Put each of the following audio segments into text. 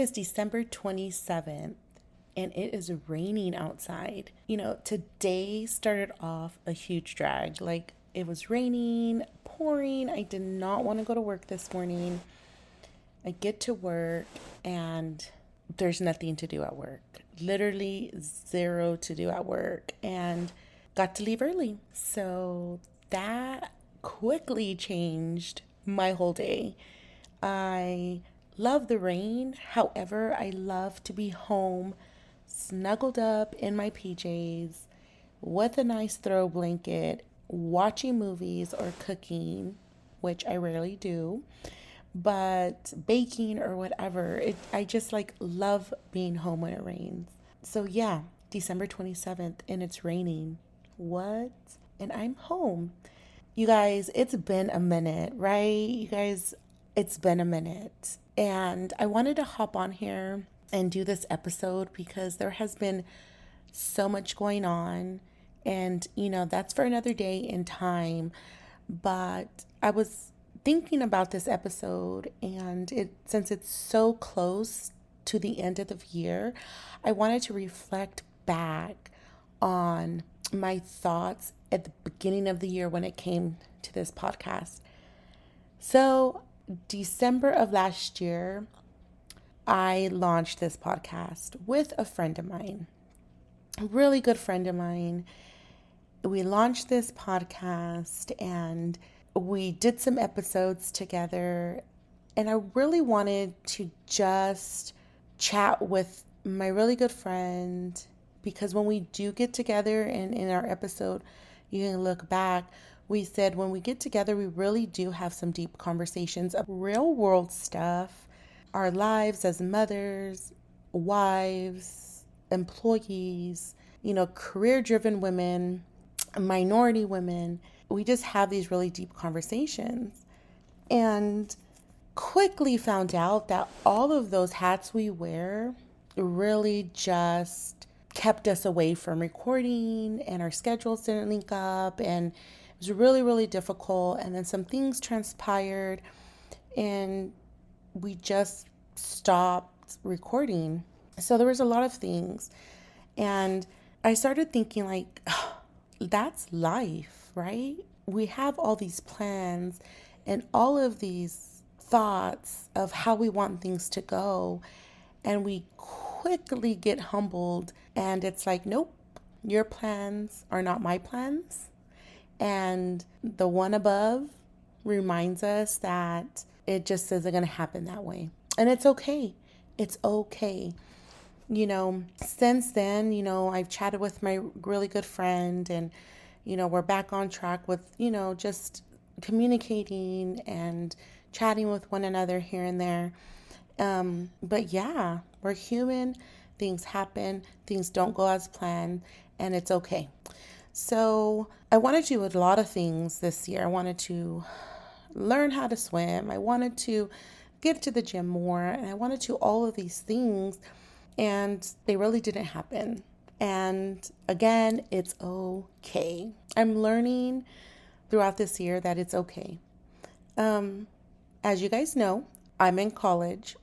is December 27th and it is raining outside. You know, today started off a huge drag. Like it was raining, pouring. I did not want to go to work this morning. I get to work and there's nothing to do at work. Literally zero to do at work and got to leave early. So that quickly changed my whole day. I love the rain. However, I love to be home, snuggled up in my PJs with a nice throw blanket, watching movies or cooking, which I rarely do, but baking or whatever. It, I just like love being home when it rains. So, yeah, December 27th, and it's raining. What? And I'm home. You guys, it's been a minute, right? You guys, it's been a minute. And I wanted to hop on here and do this episode because there has been so much going on. And, you know, that's for another day in time. But I was thinking about this episode, and it since it's so close to the end of the year, I wanted to reflect back on my thoughts at the beginning of the year when it came to this podcast. So, December of last year, I launched this podcast with a friend of mine, a really good friend of mine. We launched this podcast and we did some episodes together. And I really wanted to just chat with my really good friend because when we do get together and in our episode, you can look back, we said when we get together, we really do have some deep conversations of real world stuff, our lives as mothers, wives, employees, you know, career driven women, minority women. We just have these really deep conversations. And quickly found out that all of those hats we wear really just kept us away from recording and our schedules didn't link up and it was really, really difficult. And then some things transpired, and we just stopped recording. So there was a lot of things. And I started thinking, like, that's life, right? We have all these plans and all of these thoughts of how we want things to go. And we quickly get humbled, and it's like, nope, your plans are not my plans. And the one above reminds us that it just isn't going to happen that way. And it's okay. It's okay. You know, since then, you know, I've chatted with my really good friend and, you know, we're back on track with, you know, just communicating and chatting with one another here and there. Um, but yeah, we're human. Things happen, things don't go as planned, and it's okay. So I wanted to do a lot of things this year. I wanted to learn how to swim. I wanted to get to the gym more. And I wanted to all of these things. And they really didn't happen. And again, it's okay. I'm learning throughout this year that it's okay. Um, as you guys know, I'm in college.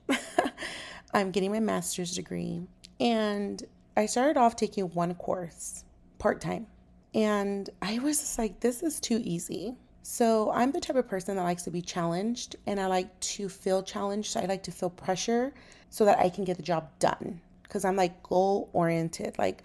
I'm getting my master's degree. And I started off taking one course part time. And I was just like, this is too easy. So I'm the type of person that likes to be challenged and I like to feel challenged. I like to feel pressure so that I can get the job done. Because I'm like goal oriented, like,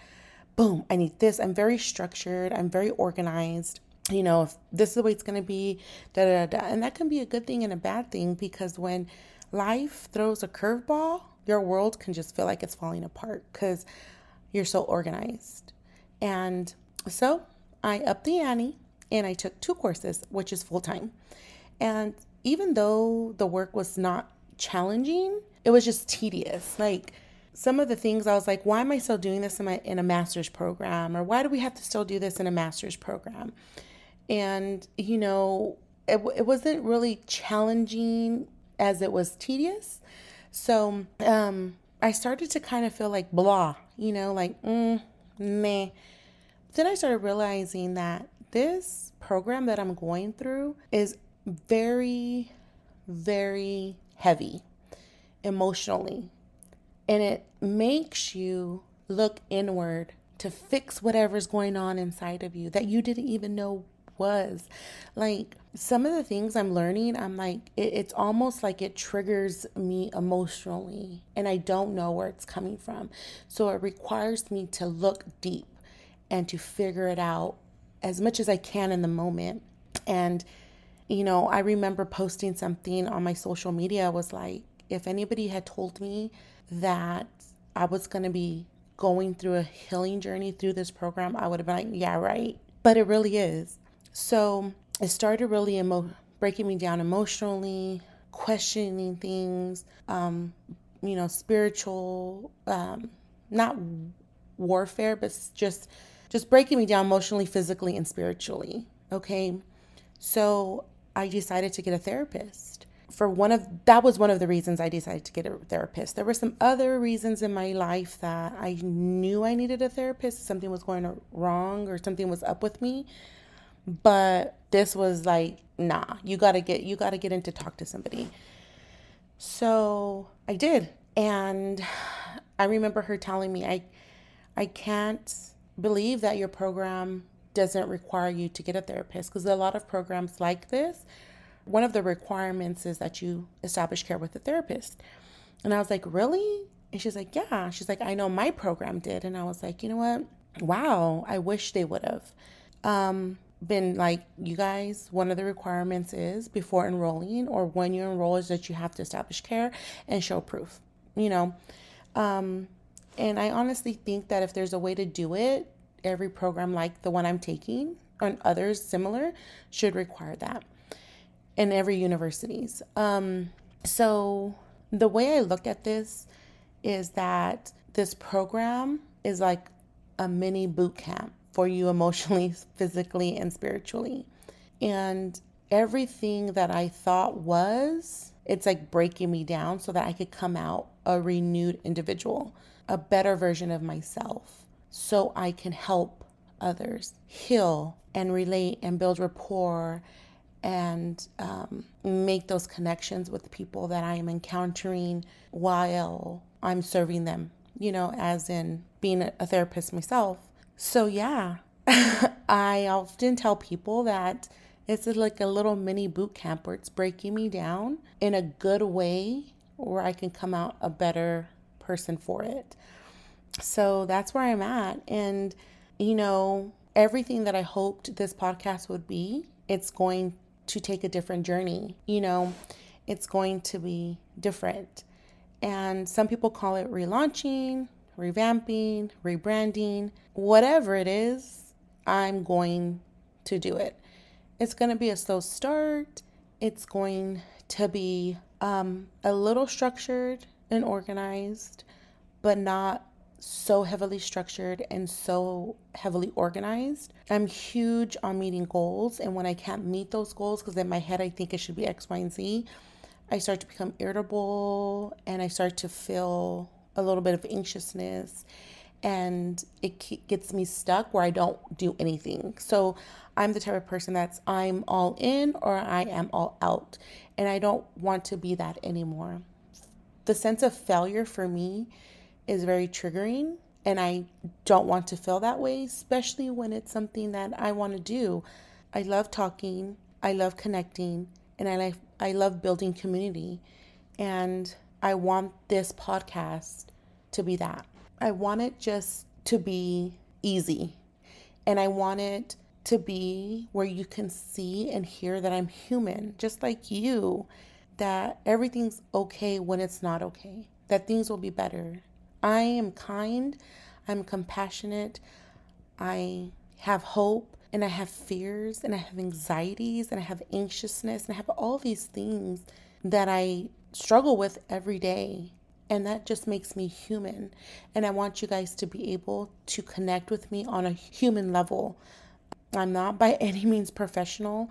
boom, I need this. I'm very structured, I'm very organized. You know, if this is the way it's going to be, da da da. And that can be a good thing and a bad thing because when life throws a curveball, your world can just feel like it's falling apart because you're so organized. And so I upped the ante and I took two courses, which is full time. And even though the work was not challenging, it was just tedious. Like some of the things I was like, why am I still doing this in my in a master's program? Or why do we have to still do this in a master's program? And you know, it, it wasn't really challenging as it was tedious. So um, I started to kind of feel like blah, you know, like mm, meh then I started realizing that this program that I'm going through is very, very heavy emotionally. and it makes you look inward to fix whatever's going on inside of you that you didn't even know was. Like some of the things I'm learning, I'm like, it, it's almost like it triggers me emotionally, and I don't know where it's coming from. So it requires me to look deep and to figure it out as much as I can in the moment. And, you know, I remember posting something on my social media was like, if anybody had told me that I was going to be going through a healing journey through this program, I would have been like, yeah, right. But it really is. So it started really emo- breaking me down emotionally, questioning things, um, you know, spiritual, um, not warfare, but just just breaking me down emotionally, physically, and spiritually. Okay, so I decided to get a therapist. For one of that was one of the reasons I decided to get a therapist. There were some other reasons in my life that I knew I needed a therapist. Something was going wrong or something was up with me but this was like, nah, you gotta get you gotta get in to talk to somebody. So I did. And I remember her telling me, I I can't believe that your program doesn't require you to get a therapist because a lot of programs like this, one of the requirements is that you establish care with a therapist. And I was like, really? And she's like, yeah. She's like, I know my program did. And I was like, you know what? Wow, I wish they would have. Um, been like, you guys, one of the requirements is before enrolling or when you enroll is that you have to establish care and show proof, you know. Um, and I honestly think that if there's a way to do it, every program like the one I'm taking and others similar should require that in every universities. Um, so the way I look at this is that this program is like a mini boot camp for you emotionally, physically, and spiritually. And everything that I thought was, it's like breaking me down so that I could come out a renewed individual, a better version of myself, so I can help others heal and relate and build rapport and um, make those connections with people that I am encountering while I'm serving them, you know, as in being a therapist myself so, yeah, I often tell people that it's like a little mini boot camp where it's breaking me down in a good way where I can come out a better person for it. So, that's where I'm at. And, you know, everything that I hoped this podcast would be, it's going to take a different journey. You know, it's going to be different. And some people call it relaunching, revamping, rebranding, whatever it is, I'm going to do it. It's going to be a slow start. It's going to be um, a little structured and organized, but not so heavily structured and so heavily organized. I'm huge on meeting goals, and when I can't meet those goals, because in my head I think it should be X, Y, and Z, I start to become irritable and I start to feel a little bit of anxiousness and it gets me stuck where I don't do anything. So I'm the type of person that's I'm all in or I am all out. And I don't want to be that anymore. The sense of failure for me is very triggering. And I don't want to feel that way, especially when it's something that I want to do. I love talking, I love connecting, and I like I love building community. And I want this podcast to be that. I want it just to be easy. And I want it to be where you can see and hear that I'm human, just like you, that everything's okay when it's not okay, that things will be better. I am kind, I'm compassionate, I have hope, and I have fears, and I have anxieties, and I have anxiousness, and I have all these things that I struggle with every day. And that just makes me human. And I want you guys to be able to connect with me on a human level. I'm not by any means professional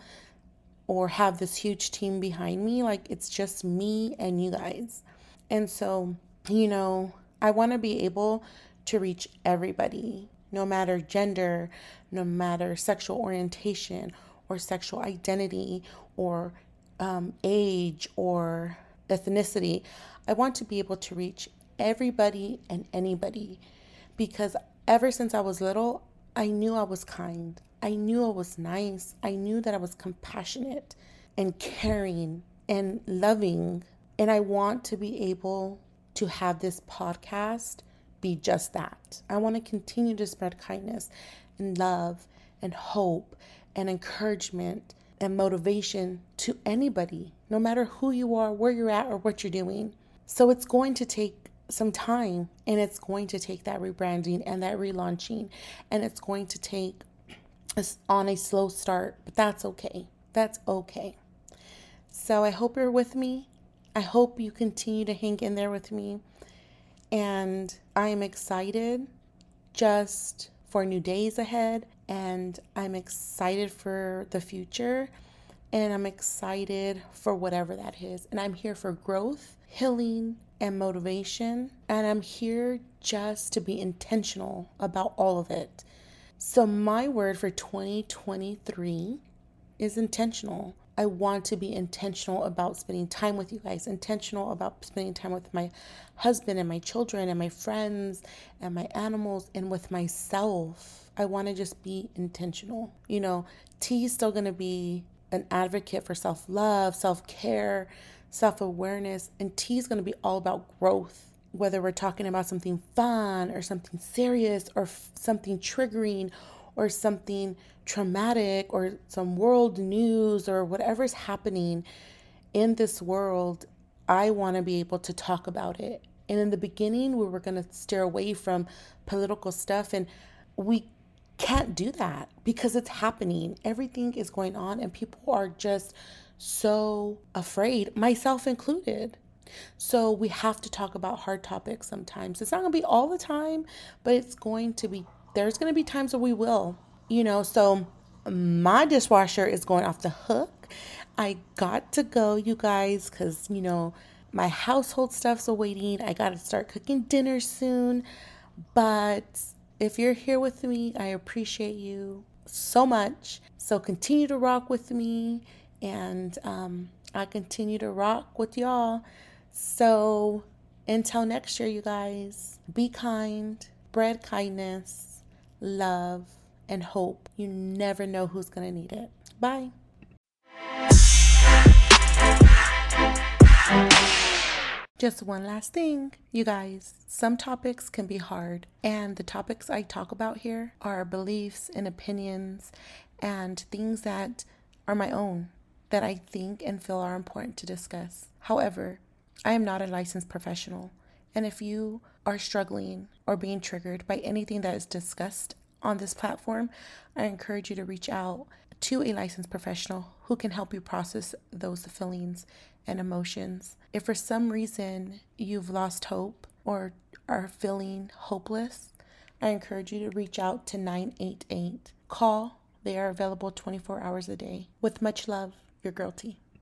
or have this huge team behind me. Like it's just me and you guys. And so, you know, I want to be able to reach everybody, no matter gender, no matter sexual orientation or sexual identity or um, age or ethnicity. I want to be able to reach everybody and anybody because ever since I was little, I knew I was kind. I knew I was nice. I knew that I was compassionate and caring and loving. And I want to be able to have this podcast be just that. I want to continue to spread kindness and love and hope and encouragement and motivation to anybody, no matter who you are, where you're at, or what you're doing. So it's going to take some time and it's going to take that rebranding and that relaunching and it's going to take us on a slow start, but that's okay. That's okay. So I hope you're with me. I hope you continue to hang in there with me. And I am excited just for new days ahead. And I'm excited for the future. And I'm excited for whatever that is. And I'm here for growth, healing, and motivation. And I'm here just to be intentional about all of it. So, my word for 2023 is intentional. I want to be intentional about spending time with you guys, intentional about spending time with my husband and my children and my friends and my animals and with myself. I want to just be intentional. You know, T is still going to be an advocate for self love, self care, self awareness, and T is going to be all about growth. Whether we're talking about something fun or something serious or f- something triggering or something traumatic or some world news or whatever's happening in this world, I want to be able to talk about it. And in the beginning, we were going to steer away from political stuff, and we can't do that because it's happening. Everything is going on, and people are just so afraid, myself included. So we have to talk about hard topics sometimes. It's not going to be all the time, but it's going to be, there's going to be times where we will, you know. So my dishwasher is going off the hook. I got to go, you guys, because, you know, my household stuff's awaiting. I got to start cooking dinner soon. But if you're here with me, I appreciate you so much. So continue to rock with me, and um, I continue to rock with y'all. So until next year, you guys, be kind, spread kindness, love, and hope. You never know who's going to need it. Bye. Just one last thing, you guys. Some topics can be hard, and the topics I talk about here are beliefs and opinions and things that are my own that I think and feel are important to discuss. However, I am not a licensed professional, and if you are struggling or being triggered by anything that is discussed on this platform, I encourage you to reach out to a licensed professional who can help you process those feelings and emotions. If for some reason you've lost hope or are feeling hopeless, I encourage you to reach out to 988. Call, they are available 24 hours a day. With much love, your girl T.